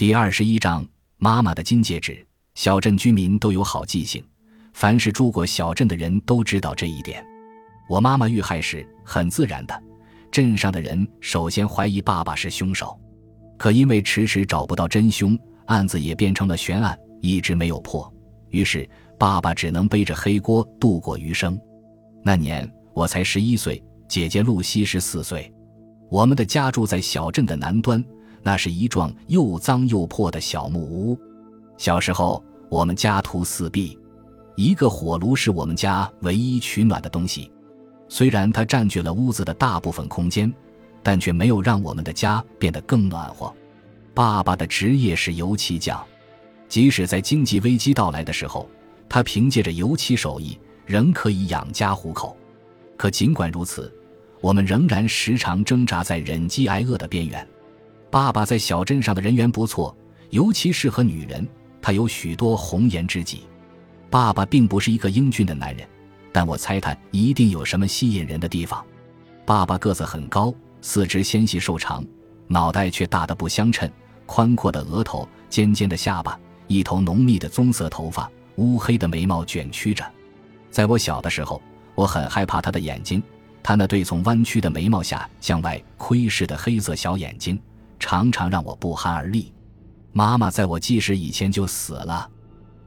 第二十一章妈妈的金戒指。小镇居民都有好记性，凡是住过小镇的人都知道这一点。我妈妈遇害时，很自然的，镇上的人首先怀疑爸爸是凶手，可因为迟迟找不到真凶，案子也变成了悬案，一直没有破。于是爸爸只能背着黑锅度过余生。那年我才十一岁，姐姐露西十四岁，我们的家住在小镇的南端。那是一幢又脏又破的小木屋。小时候，我们家徒四壁，一个火炉是我们家唯一取暖的东西。虽然它占据了屋子的大部分空间，但却没有让我们的家变得更暖和。爸爸的职业是油漆匠，即使在经济危机到来的时候，他凭借着油漆手艺仍可以养家糊口。可尽管如此，我们仍然时常挣扎在忍饥挨饿的边缘。爸爸在小镇上的人缘不错，尤其适合女人，他有许多红颜知己。爸爸并不是一个英俊的男人，但我猜他一定有什么吸引人的地方。爸爸个子很高，四肢纤细瘦长，脑袋却大得不相称，宽阔的额头，尖尖的下巴，一头浓密的棕色头发，乌黑的眉毛卷曲着。在我小的时候，我很害怕他的眼睛，他那对从弯曲的眉毛下向外窥视的黑色小眼睛。常常让我不寒而栗。妈妈在我记事以前就死了，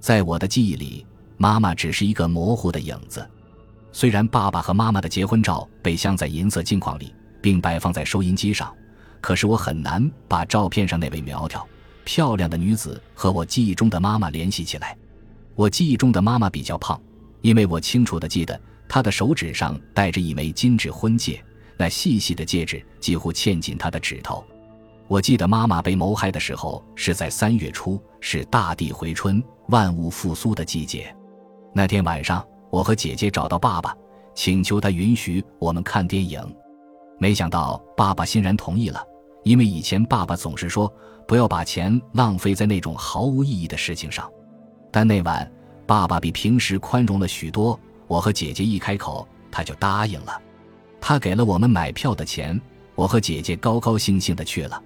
在我的记忆里，妈妈只是一个模糊的影子。虽然爸爸和妈妈的结婚照被镶在银色镜框里，并摆放在收音机上，可是我很难把照片上那位苗条、漂亮的女子和我记忆中的妈妈联系起来。我记忆中的妈妈比较胖，因为我清楚地记得她的手指上戴着一枚金质婚戒，那细细的戒指几乎嵌进她的指头。我记得妈妈被谋害的时候是在三月初，是大地回春、万物复苏的季节。那天晚上，我和姐姐找到爸爸，请求他允许我们看电影。没想到爸爸欣然同意了，因为以前爸爸总是说不要把钱浪费在那种毫无意义的事情上。但那晚，爸爸比平时宽容了许多。我和姐姐一开口，他就答应了。他给了我们买票的钱，我和姐姐高高兴兴地去了。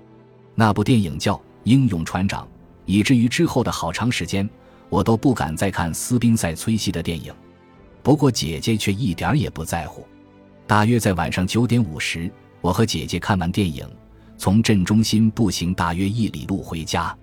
那部电影叫《英勇船长》，以至于之后的好长时间，我都不敢再看斯宾塞崔西的电影。不过姐姐却一点也不在乎。大约在晚上九点五十，我和姐姐看完电影，从镇中心步行大约一里路回家。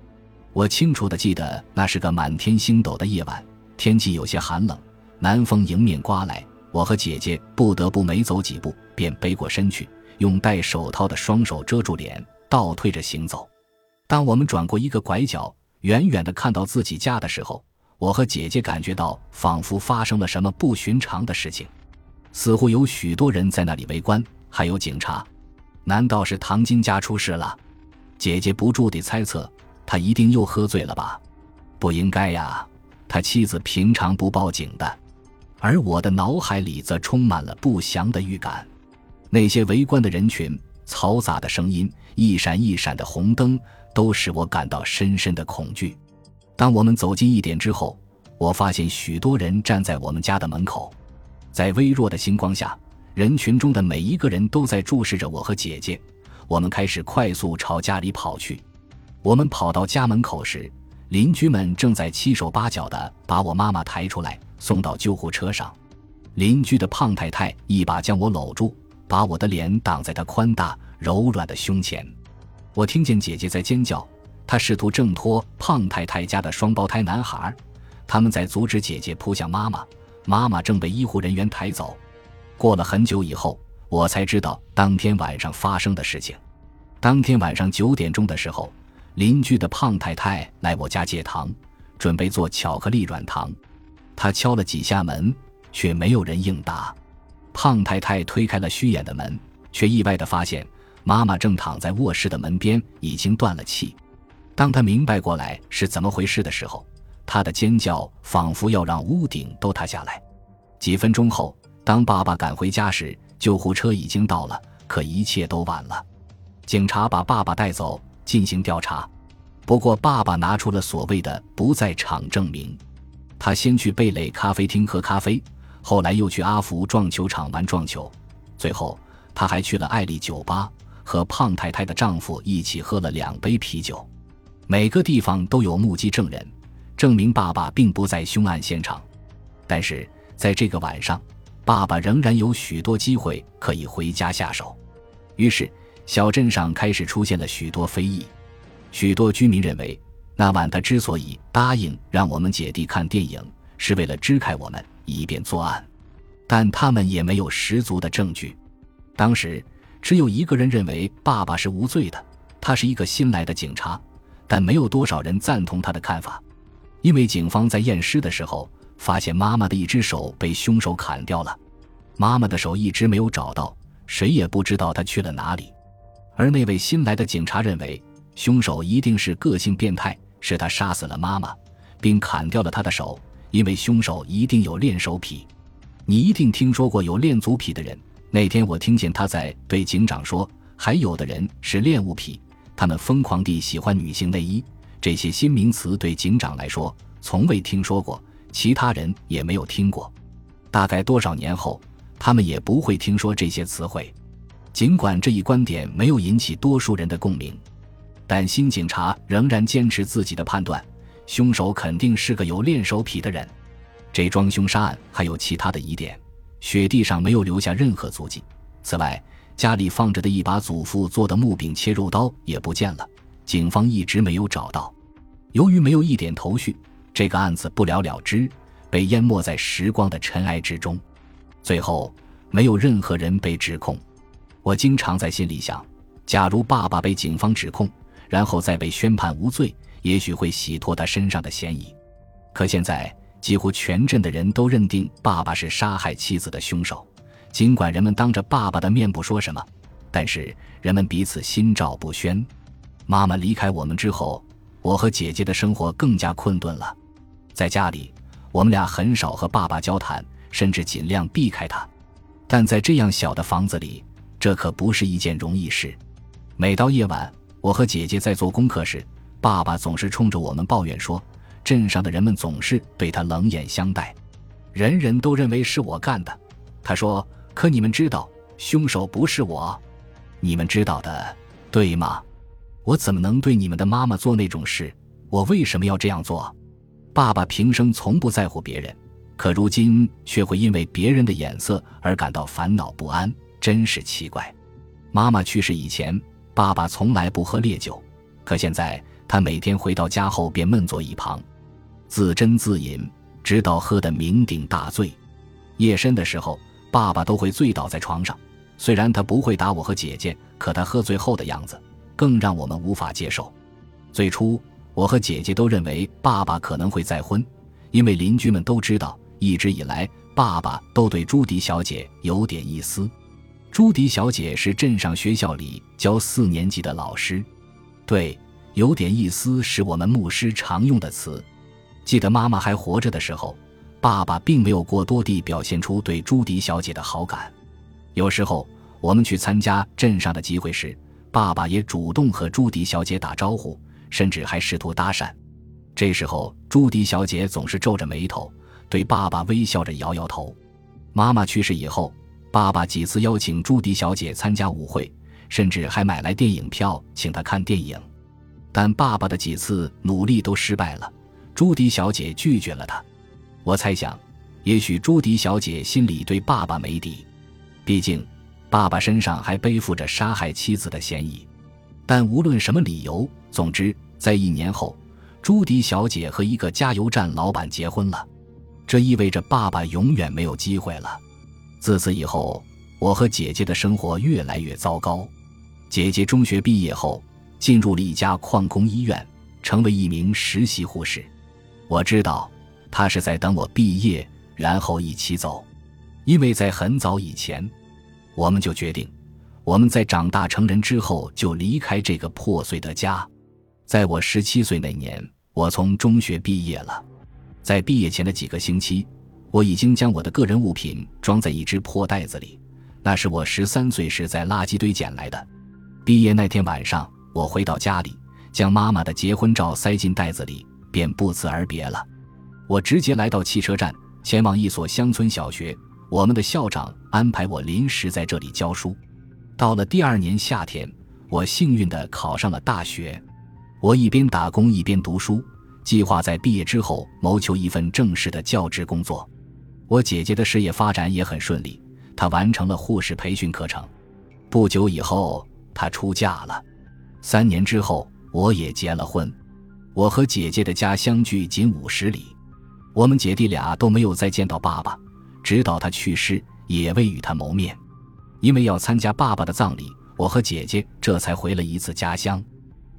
我清楚地记得那是个满天星斗的夜晚，天气有些寒冷，南风迎面刮来。我和姐姐不得不每走几步便背过身去，用戴手套的双手遮住脸。倒退着行走，当我们转过一个拐角，远远的看到自己家的时候，我和姐姐感觉到仿佛发生了什么不寻常的事情，似乎有许多人在那里围观，还有警察。难道是唐金家出事了？姐姐不住地猜测，他一定又喝醉了吧？不应该呀，他妻子平常不报警的。而我的脑海里则充满了不祥的预感，那些围观的人群。嘈杂的声音，一闪一闪的红灯，都使我感到深深的恐惧。当我们走近一点之后，我发现许多人站在我们家的门口，在微弱的星光下，人群中的每一个人都在注视着我和姐姐。我们开始快速朝家里跑去。我们跑到家门口时，邻居们正在七手八脚地把我妈妈抬出来，送到救护车上。邻居的胖太太一把将我搂住。把我的脸挡在他宽大柔软的胸前，我听见姐姐在尖叫，她试图挣脱胖太太家的双胞胎男孩，他们在阻止姐姐扑向妈妈，妈妈正被医护人员抬走。过了很久以后，我才知道当天晚上发生的事情。当天晚上九点钟的时候，邻居的胖太太来我家借糖，准备做巧克力软糖。她敲了几下门，却没有人应答。胖太太推开了虚掩的门，却意外地发现妈妈正躺在卧室的门边，已经断了气。当她明白过来是怎么回事的时候，她的尖叫仿佛要让屋顶都塌下来。几分钟后，当爸爸赶回家时，救护车已经到了，可一切都晚了。警察把爸爸带走进行调查，不过爸爸拿出了所谓的不在场证明。他先去贝蕾咖啡厅喝咖啡。后来又去阿福撞球场玩撞球，最后他还去了艾丽酒吧，和胖太太的丈夫一起喝了两杯啤酒。每个地方都有目击证人，证明爸爸并不在凶案现场。但是在这个晚上，爸爸仍然有许多机会可以回家下手。于是，小镇上开始出现了许多非议。许多居民认为，那晚他之所以答应让我们姐弟看电影，是为了支开我们，以便作案。但他们也没有十足的证据。当时只有一个人认为爸爸是无罪的，他是一个新来的警察，但没有多少人赞同他的看法，因为警方在验尸的时候发现妈妈的一只手被凶手砍掉了，妈妈的手一直没有找到，谁也不知道她去了哪里。而那位新来的警察认为，凶手一定是个性变态，是他杀死了妈妈，并砍掉了她的手，因为凶手一定有练手癖。你一定听说过有练足癖的人。那天我听见他在对警长说，还有的人是恋物癖，他们疯狂地喜欢女性内衣。这些新名词对警长来说从未听说过，其他人也没有听过。大概多少年后，他们也不会听说这些词汇。尽管这一观点没有引起多数人的共鸣，但新警察仍然坚持自己的判断：凶手肯定是个有练手癖的人。这桩凶杀案还有其他的疑点，雪地上没有留下任何足迹。此外，家里放着的一把祖父做的木柄切肉刀也不见了，警方一直没有找到。由于没有一点头绪，这个案子不了了之，被淹没在时光的尘埃之中。最后，没有任何人被指控。我经常在心里想，假如爸爸被警方指控，然后再被宣判无罪，也许会洗脱他身上的嫌疑。可现在。几乎全镇的人都认定爸爸是杀害妻子的凶手，尽管人们当着爸爸的面不说什么，但是人们彼此心照不宣。妈妈离开我们之后，我和姐姐的生活更加困顿了。在家里，我们俩很少和爸爸交谈，甚至尽量避开他。但在这样小的房子里，这可不是一件容易事。每到夜晚，我和姐姐在做功课时，爸爸总是冲着我们抱怨说。镇上的人们总是对他冷眼相待，人人都认为是我干的。他说：“可你们知道，凶手不是我，你们知道的，对吗？我怎么能对你们的妈妈做那种事？我为什么要这样做？”爸爸平生从不在乎别人，可如今却会因为别人的眼色而感到烦恼不安，真是奇怪。妈妈去世以前，爸爸从来不喝烈酒，可现在他每天回到家后便闷坐一旁。自斟自饮，直到喝得酩酊大醉。夜深的时候，爸爸都会醉倒在床上。虽然他不会打我和姐姐，可他喝醉后的样子更让我们无法接受。最初，我和姐姐都认为爸爸可能会再婚，因为邻居们都知道，一直以来爸爸都对朱迪小姐有点意思。朱迪小姐是镇上学校里教四年级的老师。对，有点意思是我们牧师常用的词。记得妈妈还活着的时候，爸爸并没有过多地表现出对朱迪小姐的好感。有时候我们去参加镇上的集会时，爸爸也主动和朱迪小姐打招呼，甚至还试图搭讪。这时候朱迪小姐总是皱着眉头，对爸爸微笑着摇摇头。妈妈去世以后，爸爸几次邀请朱迪小姐参加舞会，甚至还买来电影票请她看电影，但爸爸的几次努力都失败了。朱迪小姐拒绝了他，我猜想，也许朱迪小姐心里对爸爸没底，毕竟，爸爸身上还背负着杀害妻子的嫌疑。但无论什么理由，总之，在一年后，朱迪小姐和一个加油站老板结婚了，这意味着爸爸永远没有机会了。自此以后，我和姐姐的生活越来越糟糕。姐姐中学毕业后，进入了一家矿工医院，成为一名实习护士。我知道，他是在等我毕业，然后一起走。因为在很早以前，我们就决定，我们在长大成人之后就离开这个破碎的家。在我十七岁那年，我从中学毕业了。在毕业前的几个星期，我已经将我的个人物品装在一只破袋子里，那是我十三岁时在垃圾堆捡来的。毕业那天晚上，我回到家里，将妈妈的结婚照塞进袋子里。便不辞而别了。我直接来到汽车站，前往一所乡村小学。我们的校长安排我临时在这里教书。到了第二年夏天，我幸运地考上了大学。我一边打工一边读书，计划在毕业之后谋求一份正式的教职工作。我姐姐的事业发展也很顺利，她完成了护士培训课程。不久以后，她出嫁了。三年之后，我也结了婚。我和姐姐的家相距仅五十里，我们姐弟俩都没有再见到爸爸，直到他去世也未与他谋面。因为要参加爸爸的葬礼，我和姐姐这才回了一次家乡。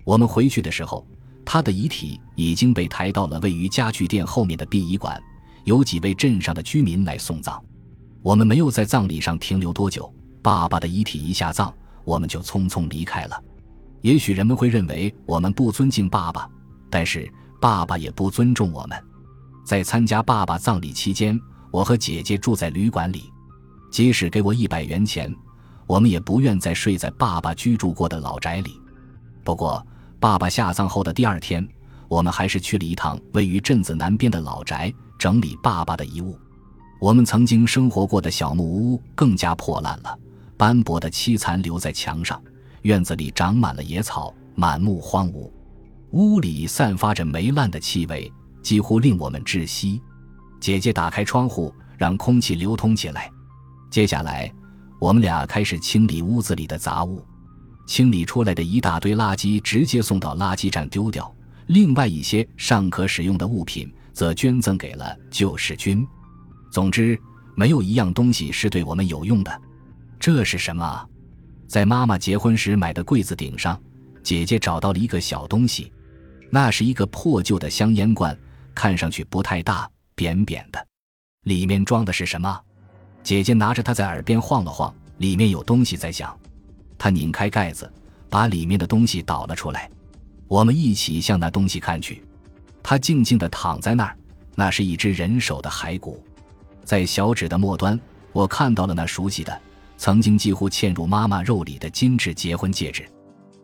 我们回去的时候，他的遗体已经被抬到了位于家具店后面的殡仪馆，有几位镇上的居民来送葬。我们没有在葬礼上停留多久，爸爸的遗体一下葬，我们就匆匆离开了。也许人们会认为我们不尊敬爸爸，但是爸爸也不尊重我们。在参加爸爸葬礼期间，我和姐姐住在旅馆里。即使给我一百元钱，我们也不愿再睡在爸爸居住过的老宅里。不过，爸爸下葬后的第二天，我们还是去了一趟位于镇子南边的老宅，整理爸爸的遗物。我们曾经生活过的小木屋更加破烂了，斑驳的漆残留在墙上，院子里长满了野草，满目荒芜。屋里散发着霉烂的气味，几乎令我们窒息。姐姐打开窗户，让空气流通起来。接下来，我们俩开始清理屋子里的杂物，清理出来的一大堆垃圾直接送到垃圾站丢掉，另外一些尚可使用的物品则捐赠给了救世军。总之，没有一样东西是对我们有用的。这是什么？在妈妈结婚时买的柜子顶上，姐姐找到了一个小东西，那是一个破旧的香烟罐，看上去不太大，扁扁的，里面装的是什么？姐姐拿着它在耳边晃了晃，里面有东西在响。她拧开盖子，把里面的东西倒了出来。我们一起向那东西看去。它静静地躺在那儿，那是一只人手的骸骨。在小指的末端，我看到了那熟悉的、曾经几乎嵌入妈妈肉里的精致结婚戒指。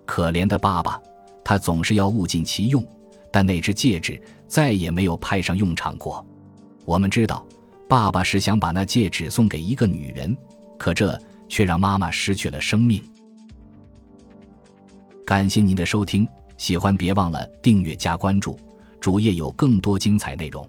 可怜的爸爸，他总是要物尽其用，但那只戒指再也没有派上用场过。我们知道。爸爸是想把那戒指送给一个女人，可这却让妈妈失去了生命。感谢您的收听，喜欢别忘了订阅加关注，主页有更多精彩内容。